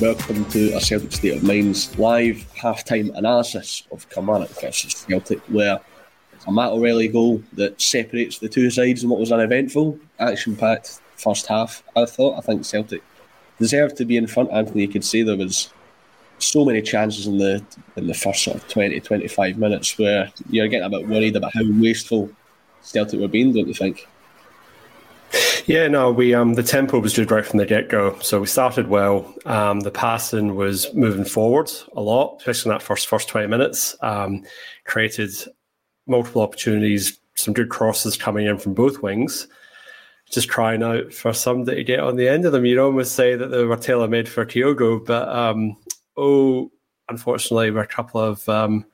welcome to a Celtic State of Mind's live half-time analysis of Kilmarnock versus Celtic, where a Matt O'Riley goal that separates the two sides in what was an eventful, action-packed first half. I thought I think Celtic deserved to be in front. Anthony, you could say there was so many chances in the in the first sort of 20, 25 minutes where you're getting a bit worried about how wasteful Celtic were being, don't you think? Yeah, no, we um the tempo was just right from the get go. So we started well. Um, the passing was moving forward a lot, especially in that first first twenty minutes. Um, created multiple opportunities, some good crosses coming in from both wings. Just crying out for somebody to get on the end of them. You'd almost say that they were tailor made for Kyogo, but um, oh, unfortunately, we're a couple of um,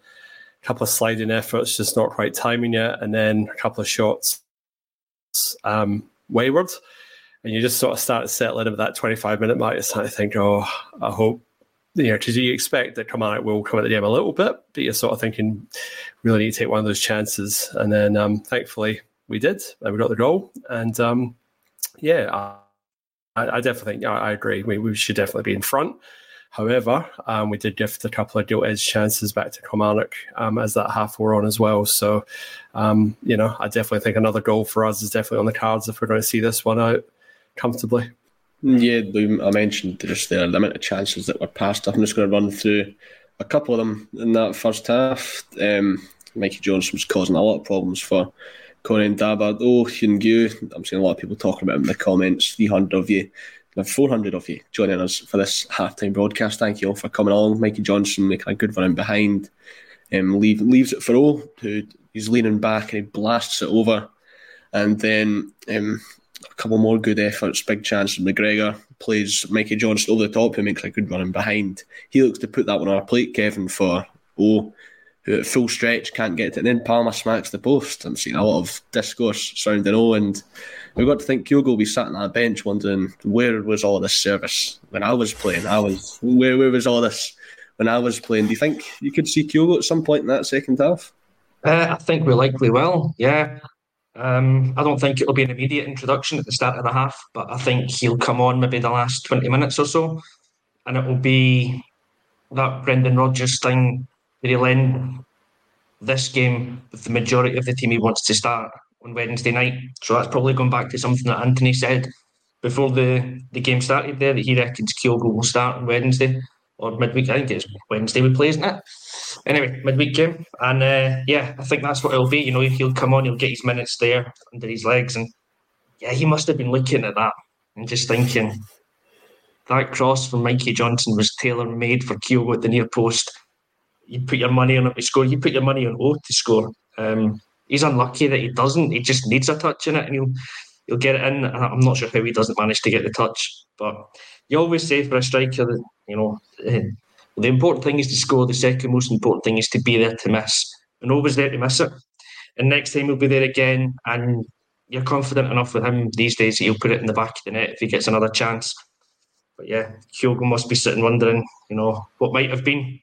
couple of sliding efforts, just not quite timing yet, and then a couple of shots um, wayward. And you just sort of start in at that 25 minute mark. You start to think, oh, I hope, you know, because you expect that Kilmarnock will come at the game a little bit, but you're sort of thinking, really need to take one of those chances. And then um, thankfully we did, and we got the goal. And um, yeah, I, I definitely think, I, I agree, we, we should definitely be in front. However, um, we did gift a couple of gilt edge chances back to Kilmarnock um, as that half wore on as well. So, um, you know, I definitely think another goal for us is definitely on the cards if we're going to see this one out comfortably. Yeah, we- I mentioned just there the amount of chances that were passed. I'm just going to run through a couple of them in that first half. Um, Mikey Johnston was causing a lot of problems for Corrie Ndaba. Oh, Hyun I'm seeing a lot of people talking about him in the comments. 300 of you, no, 400 of you joining us for this halftime broadcast. Thank you all for coming along. Mikey Johnston making a good run behind. Um, leave, leaves it for O, who he's leaning back and he blasts it over. And then um, a couple more good efforts, big chance. McGregor plays Mikey Johnston over the top, who makes a good run in behind. He looks to put that one on our plate, Kevin, for O, who at full stretch can't get it. And then Palma smacks the post. I'm seeing a lot of discourse surrounding O, and we've got to think Kyogo will be sat on that bench wondering where was all this service when I was playing? I was where where was all this when I was playing? Do you think you could see Kyogo at some point in that second half? Uh, I think we likely will, yeah. Um, I don't think it'll be an immediate introduction at the start of the half, but I think he'll come on maybe the last 20 minutes or so, and it will be that Brendan Rodgers thing where he'll end this game with the majority of the team he wants to start on Wednesday night. So that's probably going back to something that Anthony said before the, the game started there, that he reckons Kyogo will start on Wednesday or midweek. I think it's Wednesday we play, isn't it? Anyway, midweek game. And uh, yeah, I think that's what it'll be. You know, he'll come on, he'll get his minutes there under his legs. And yeah, he must have been looking at that and just thinking that cross from Mikey Johnston was tailor made for Kyogo at the near post. You put your money on him to score. You put your money on O to score. Um, he's unlucky that he doesn't. He just needs a touch in it, and he'll he'll get it in. I'm not sure how he doesn't manage to get the touch, but you always say for a striker that you know eh, the important thing is to score. The second most important thing is to be there to miss, and always there to miss it. And next time he'll be there again, and you're confident enough with him these days that he'll put it in the back of the net if he gets another chance. But yeah, Kyogo must be sitting wondering, you know, what might have been.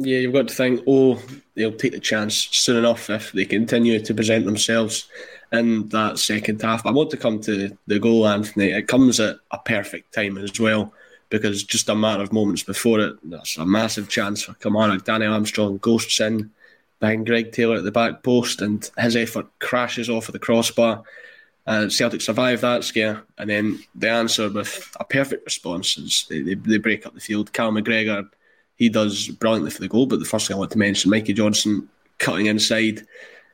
Yeah, you've got to think, oh, they'll take the chance soon enough if they continue to present themselves in that second half. I want to come to the goal, Anthony. It comes at a perfect time as well because just a matter of moments before it, there's a massive chance for Kamara. Danny Armstrong ghosts in behind Greg Taylor at the back post, and his effort crashes off of the crossbar. And Celtic survive that scare, and then the answer with a perfect response is they, they, they break up the field. Cal McGregor, he does brilliantly for the goal, but the first thing I want to mention, Mikey Johnston cutting inside.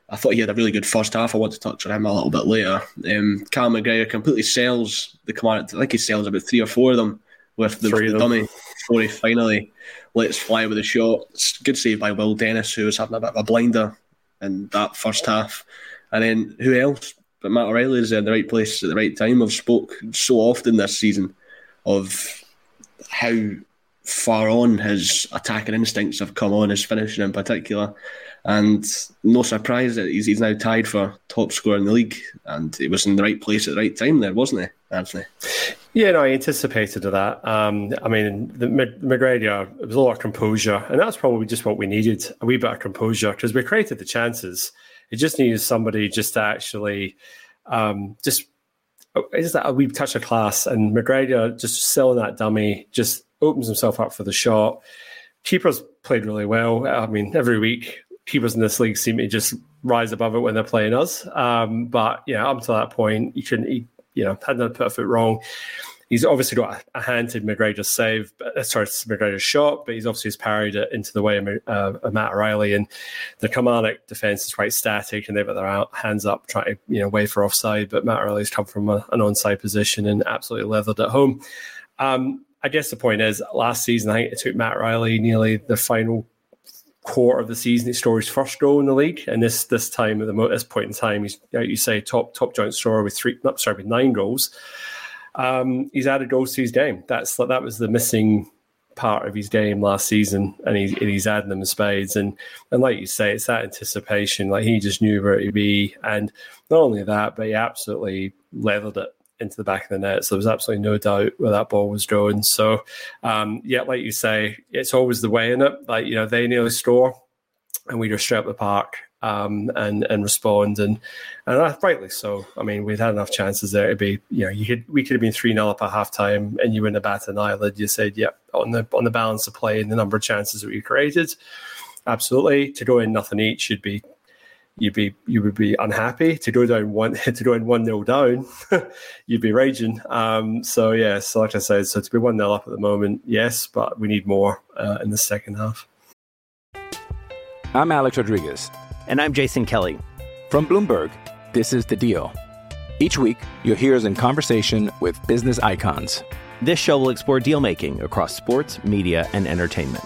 I thought he had a really good first half. I want to touch on him a little bit later. Um, Cal McGregor completely sells the command. I think he sells about three or four of them with the, the dummy before he finally lets fly with a shot. Good save by Will Dennis, who was having a bit of a blinder in that first half. And then who else? But Matt O'Riley is in the right place at the right time. I've spoke so often this season of how far on his attacking instincts have come on, his finishing in particular. And no surprise that he's, he's now tied for top scorer in the league. And he was in the right place at the right time there, wasn't he, Anthony? Yeah, no, I anticipated that. Um, I mean, the it was a lot of composure, and that's probably just what we needed a wee bit of composure because we created the chances. It just needed somebody just to actually um, just is that a wee touch of class, and McGregor just selling that dummy just opens himself up for the shot. Keepers played really well. I mean, every week keepers in this league seem to just rise above it when they're playing us. Um, but yeah, up to that point, you couldn't, he, you know, hadn't put a foot wrong. He's obviously got a hand to McGregor's save, but, uh, sorry, McGregor's shot, but he's obviously parried it into the way of, uh, Matt O'Riley. And the Kilmarnock defence is quite static and they've got their hands up trying to, you know, wait for offside. But Matt O'Riley's come from a, an onside position and absolutely leathered at home. Um, I guess the point is, last season, I think it took Matt Riley nearly the final quarter of the season, he scored his first goal in the league. And this this time at the this point in time, he's like you say top top joint scorer with three, not sorry, with nine goals. Um, he's added goals to his game. That's that was the missing part of his game last season, and, he, and he's adding them in spades. And and like you say, it's that anticipation. Like he just knew where to be, and not only that, but he absolutely leveled it into the back of the net. So there was absolutely no doubt where that ball was going. So, um, yeah, like you say, it's always the way in it. Like, you know, they nearly score and we just straight up the park um, and and respond. And and rightly so. I mean, we'd had enough chances there to be, you know, you could we could have been 3 0 up at halftime and you win a bat an eyelid. You said, yeah, on the on the balance of play and the number of chances that we created. Absolutely. To go in nothing each should be you'd be you would be unhappy to go down one to go in one nil down. you'd be raging. Um, so yeah, so like I said, so to be one nil up at the moment, yes, but we need more uh, in the second half. I'm Alex Rodriguez, and I'm Jason Kelly from Bloomberg. This is the Deal. Each week, you'll hear us in conversation with business icons. This show will explore deal making across sports, media, and entertainment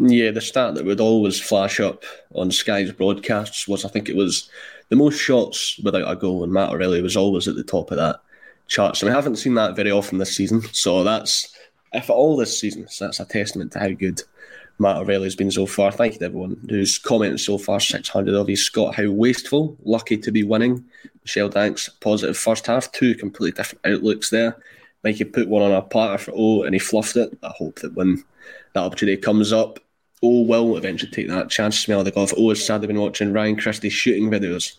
Yeah, the stat that would always flash up on Sky's broadcasts was I think it was the most shots without a goal, and Matt O'Riley was always at the top of that chart. So we haven't seen that very often this season. So that's, if at all this season, so that's a testament to how good Matt O'Riley's been so far. Thank you to everyone who's commented so far. 600 of you. Scott, how wasteful. Lucky to be winning. Michelle Danks, positive first half. Two completely different outlooks there. like he put one on a platter for O and he fluffed it. I hope that when that opportunity comes up, O will eventually take that chance to smell the golf. O has sadly been watching Ryan Christie shooting videos.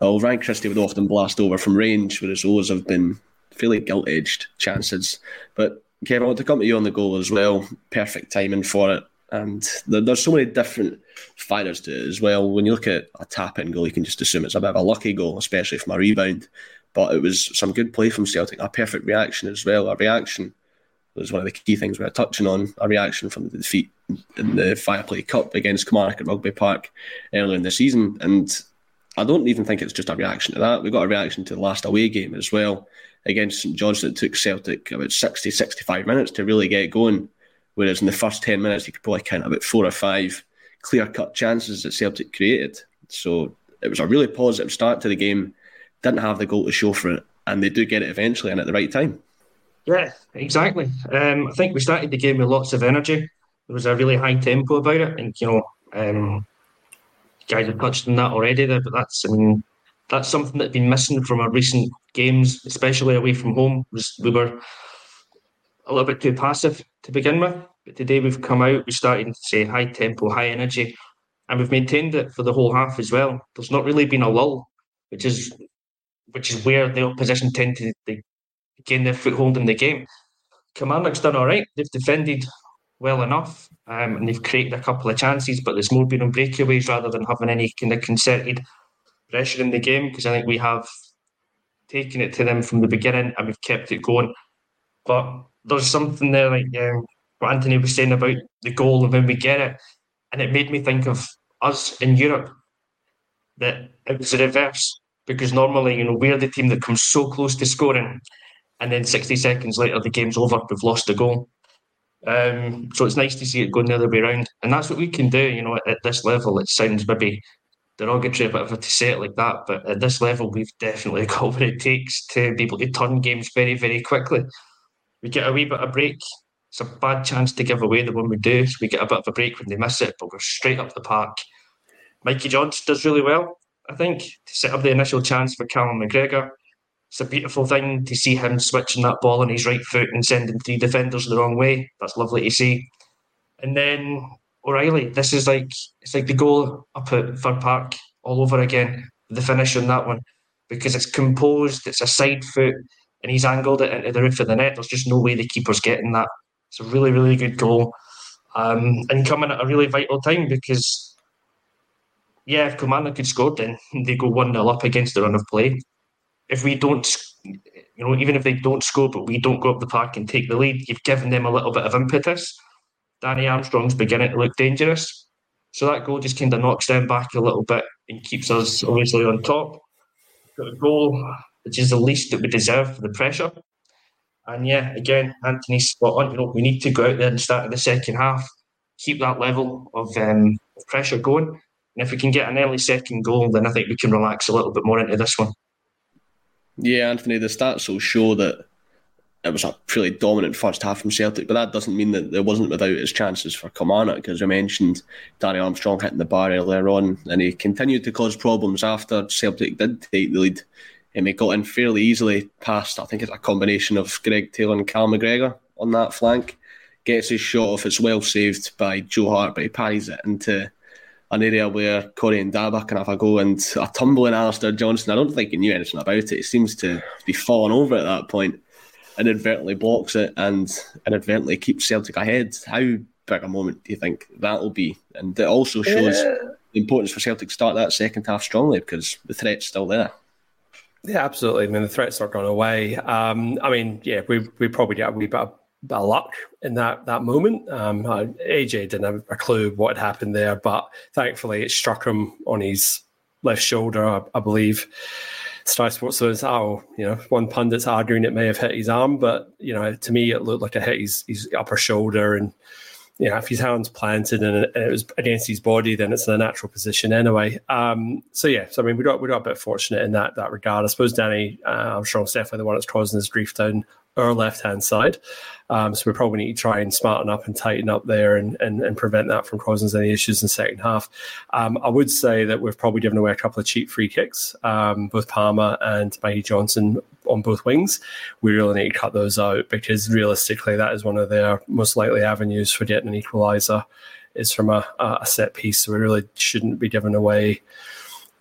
Well, Ryan Christie would often blast over from range, whereas O's have been fairly gilt edged chances. But Kevin, I want to come to you on the goal as well. Perfect timing for it. And there's so many different factors to it as well. When you look at a tap in goal, you can just assume it's a bit of a lucky goal, especially from a rebound. But it was some good play from Celtic, a perfect reaction as well. A reaction was one of the key things we were touching on. A reaction from the defeat in the Viaplay Cup against Kilmarnock at Rugby Park earlier in the season. And I don't even think it's just a reaction to that. We got a reaction to the last away game as well against St George that took Celtic about 60, 65 minutes to really get going. Whereas in the first 10 minutes, you could probably count about four or five clear cut chances that Celtic created. So it was a really positive start to the game. Didn't have the goal to show for it, and they do get it eventually and at the right time. Yeah, exactly. Um, I think we started the game with lots of energy. There was a really high tempo about it, and you know, um, guys have touched on that already there. But that's, I mean, that's something that's been missing from our recent games, especially away from home. Was we were a little bit too passive to begin with. But today we've come out, we started to say high tempo, high energy, and we've maintained it for the whole half as well. There's not really been a lull, which is which is where the opposition tend to gain their foothold in the game. Kilmarnock's done all right. They've defended well enough um, and they've created a couple of chances, but there's more been on breakaways rather than having any kind of concerted pressure in the game because I think we have taken it to them from the beginning and we've kept it going. But there's something there like um, what Anthony was saying about the goal and when we get it, and it made me think of us in Europe that it was the reverse because normally you know we're the team that comes so close to scoring, and then 60 seconds later the game's over, we've lost the goal. Um, so it's nice to see it going the other way around, and that's what we can do. You know, at this level, it sounds maybe derogatory, whatever to say it like that, but at this level, we've definitely got what it takes to be able to turn games very, very quickly we get a wee bit of break. It's a bad chance to give away the one we do. So we get a bit of a break when they miss it, but we're straight up the park. Mikey Johnston does really well, I think, to set up the initial chance for Callum McGregor. It's a beautiful thing to see him switching that ball on his right foot and sending three defenders the wrong way. That's lovely to see. And then O'Riley, this is like it's like the goal up at Fir Park all over again. The finish on that one because it's composed. It's a side foot and he's angled it into the roof of the net. There's just no way the keeper's getting that. It's a really, really good goal. Um, and coming at a really vital time because, yeah, if Kilmarnock could score, then they go 1 0 up against the run of play. If we don't, you know, even if they don't score, but we don't go up the park and take the lead, you've given them a little bit of impetus. Danny Armstrong's beginning to look dangerous. So that goal just kind of knocks them back a little bit and keeps us obviously on top. Got a goal which is the least that we deserve for the pressure. And yeah, again, Anthony's spot on. You know, we need to go out there and start in the second half, keep that level of, um, of pressure going. And if we can get an early second goal, then I think we can relax a little bit more into this one. Yeah, Anthony, the stats will show that it was a pretty dominant first half from Celtic, but that doesn't mean that there wasn't without its chances for Kilmarnock. As I mentioned, Danny Armstrong hitting the bar earlier on, and he continued to cause problems after Celtic did take the lead and he got in fairly easily past, I think it's a combination of Greg Taylor and Cal McGregor on that flank. Gets his shot off, it's well saved by Joe Hart, but he parries it into an area where Corrie Ndaba can have a go and a tumbling Alistair Johnston. I don't think he knew anything about it. He seems to be falling over at that point, inadvertently blocks it and inadvertently keeps Celtic ahead. How big a moment do you think that will be? And it also shows yeah. the importance for Celtic to start that second half strongly because the threat's still there. Yeah, absolutely. I mean, the threat's not gone away. Um, I mean, yeah, we we probably got a wee bit of, bit of luck in that that moment. Um, AJ didn't have a clue what had happened there, but thankfully it struck him on his left shoulder, I, I believe. Sky Sports was, oh, you know, one pundit's arguing it may have hit his arm, but you know, to me it looked like it hit his, his upper shoulder and you know, if his hand's planted and it was against his body, then it's in a natural position anyway. Um, so yeah, so I mean, we got we got a bit fortunate in that that regard. I suppose Danny uh, I'm sure Armstrong's definitely the one that's causing his grief down our left hand side. Um, so we probably need to try and smarten up and tighten up there and, and, and prevent that from causing us any issues in the second half. Um, I would say that we've probably given away a couple of cheap free kicks, um, both Palma and Mikey Johnston on both wings. We really need to cut those out because realistically, that is one of their most likely avenues for getting an equaliser is from a, a set piece. So we really shouldn't be giving away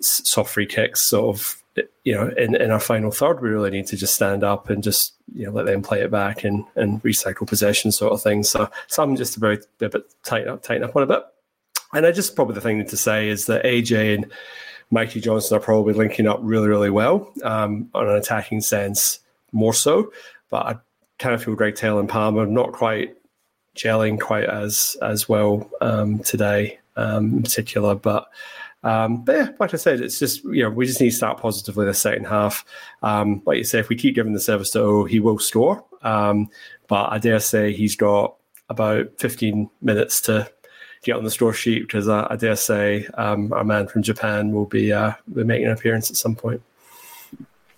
soft free kicks sort of you know, in, in our final third, we really need to just stand up and just you know let them play it back and, and recycle possession sort of thing. So some just about a bit tighten up, tighten up on a bit. And I just probably the thing to say is that AJ and Mikey Johnston are probably linking up really, really well um, on an attacking sense, more so. But I kind of feel Greg Taylor and Palma not quite gelling quite as as well um, today, um, in particular. But um, but yeah, like I said, it's just you know we just need to start positively the second half. Um, like you say, if we keep giving the service to O, he will score. Um, but I dare say he's got about 15 minutes to get on the score sheet because I, I dare say um, our man from Japan will be uh, making an appearance at some point.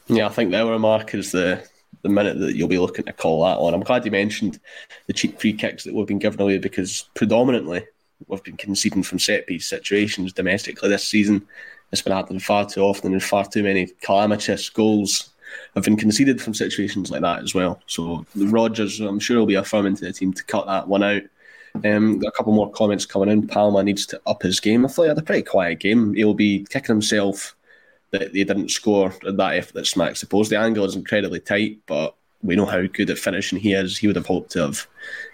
Yeah, I think the hour mark is the the minute that you'll be looking to call that one. I'm glad you mentioned the cheap free kicks that we've been giving away because predominantly we've been conceding from set piece situations domestically this season. It's been happening far too often, and far too many calamitous goals have been conceded from situations like that as well. So Rodgers, I'm sure, will be affirming to the team to cut that one out. Um, a couple more comments coming in. Palma needs to up his game. I thought he had a pretty quiet game. He'll be kicking himself that he didn't score that effort that Smack supposed. The angle is incredibly tight, but we know how good at finishing he is. He would have hoped to have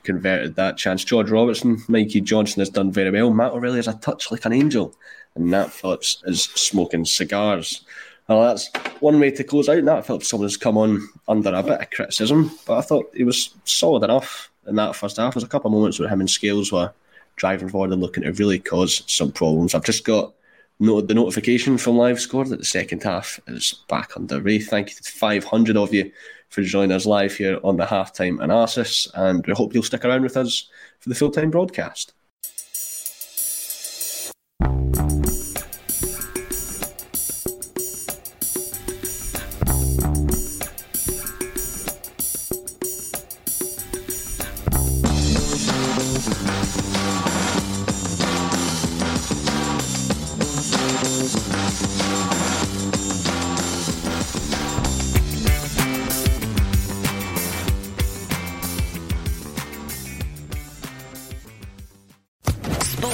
converted that chance. George Robertson, Mikey Johnston has done very well. Matt O'Riley has a touch like an angel, and Nat Phillips is smoking cigars. Well, that's one way to close out. Nat Phillips someone has come on under a bit of criticism, but I thought he was solid enough in that first half. There's a couple of moments where him and Scales were driving forward and looking to really cause some problems. I've just got noted the notification from Live Score that the second half is back underway. Thank you to 500 of you for joining us live here on the halftime analysis, and we hope you'll stick around with us for the full time broadcast.